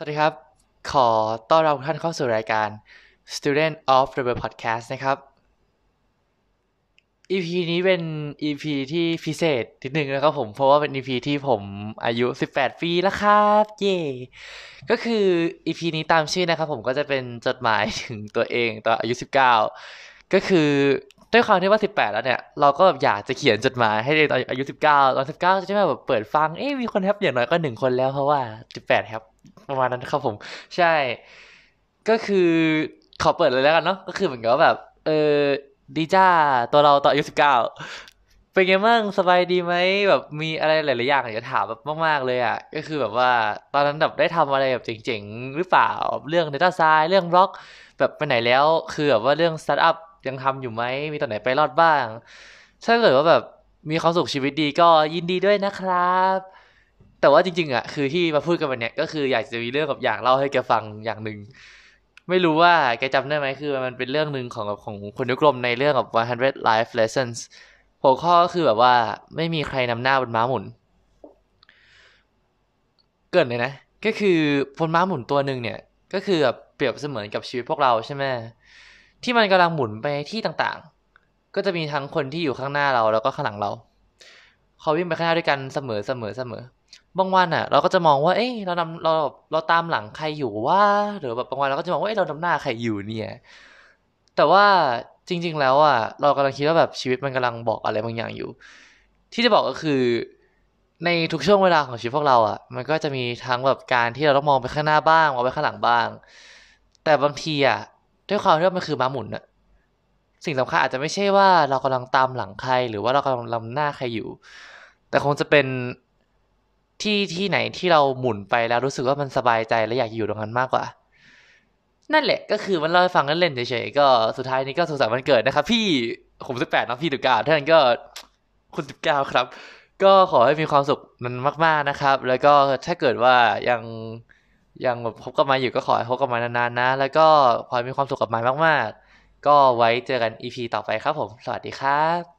สวัสดีครับ ขอต้อนรับทุกท่านเข้าสู่รายการ Student of the World Podcast นะครับ EP นี้เป็น EP ที่พิเศษนิดนึงนะครับผม เพราะว่าเป็น EP ที่ผมอายุ 18 ปีแล้วครับ เย่ก็คือ EP นี้ตามชื่อนะครับผมก็จะเป็นจดหมายถึงตัวเองตอนอายุ 19 ก็คือด้วยความที่ว่า 18 แล้วเนี่ย เราก็แบบอยากจะเขียนจดหมายให้ตอนอายุ 19 ตอน 19 จะได้แบบเปิดฟัง เอ๊ะมีคนแฮปอย่างน้อยก็หนึ่งคนแล้วเพราะว่า 18แฮป ประมาณนั้นครับผม ใช่ ก็คือขอเปิดเลยแล้วกันเนาะก็คือเหมือนกับแบบ เออดีจ้าตัวเราตอนอายุ19เก้าเป็นไงบ้างสบายดีไหมแบบมีอะไรหลายๆอย่างอยากจะถามแบบมากๆเลยอะก็คือแบบว่าตอนนั้นแบบได้ทำอะไรแบบเจ๋งๆหรือเปล่าเรื่อง Data s c i e n c เรื่องบล็อก แบบไปไหนแล้วคือแบบว่าเรื่อง Startup ยังทำอยู่ไหมมีตอนไหนไปรอดบ้างถ้าเกิดว่าแบบมีความสุขชีวิตดีก็ยินดีด้วยนะครับ แต่ว่าจริงๆอะคือที่มาพูดกันวันเนี้ยก็คืออยากจะมีเรื่องกับอยากเล่าให้แกฟังอย่างหนึ่งไม่รู้ว่าแกจำได้ไหมคือมันเป็นเรื่องหนึ่งของของคุณนุกรมในเรื่องกับ 100 life lessons หัวข้อก็คือแบบว่าไม่มีใครนำหน้าบนม้าหมุน เกิดเลยนะ ก็คือบนม้าหมุนตัวหนึ่งเนี่ย ก็คือแบบเปรียบเสมือนกับชีวิตพวกเราใช่ไหมที่มันกำลังหมุนไปที่ต่างๆ ก็จะมีทั้งคนที่อยู่ข้างหน้าเราแล้วก็ข้างหลังเรา เขาวิ่งไปข้างหน้าด้วยกันเสมอเสมอเสมอ บางวันอะ เราก็จะมองว่า เอ้ยเรานำเราเราตามหลังใครอยู่ว่าหรือแบบบางวันเราก็จะมองว่าเอ้ยเรานำหน้าใครอยู่เนี่ย แต่ว่าจริง ๆ แล้วอะเรากำลังคิดว่าแบบชีวิตมันกำลังบอกอะไรบางอย่างอยู่ ที่จะบอกก็คือ ในทุกช่วงเวลาของชีวิตพวกเราอะ มันก็จะมีทั้งแบบการที่เราต้องมองไปข้างหน้าบ้างมองไปข้างหลังบ้าง แต่บางทีอะด้วยความที่มันคือม้าหมุนอะสิ่งสำคัญอาจจะไม่ใช่ว่าเรากำลังตามหลังใคร หรือว่าเรากำลังนำหน้าใครอยู่ แต่คงจะเป็น ที่ที่ไหนที่เราหมุนไปแล้วรู้สึกว่ามันสบายใจและอยากอยู่ตรงนั้นมากกว่า นั่นแหละก็คือมันเล่าให้ฟังเล่นๆเฉยๆก็สุดท้ายนี้ก็สุขสันต์วันเกิดนะครับ พี่ผมสิบแปดนะพี่สิบเก้าท่านก็คุณสิบเก้าครับ ก็ขอให้มีความสุขนั้นมาก ๆนะครับ แล้วก็ถ้าเกิดว่ายังยังแบบพบกับมาอยู่ก็ขอให้พบกับมานานๆนะ แล้วก็ขอให้มีความสุขกับมามาก ๆ ก็ไว้เจอกันอีพีต่อไปครับผม สวัสดีครับ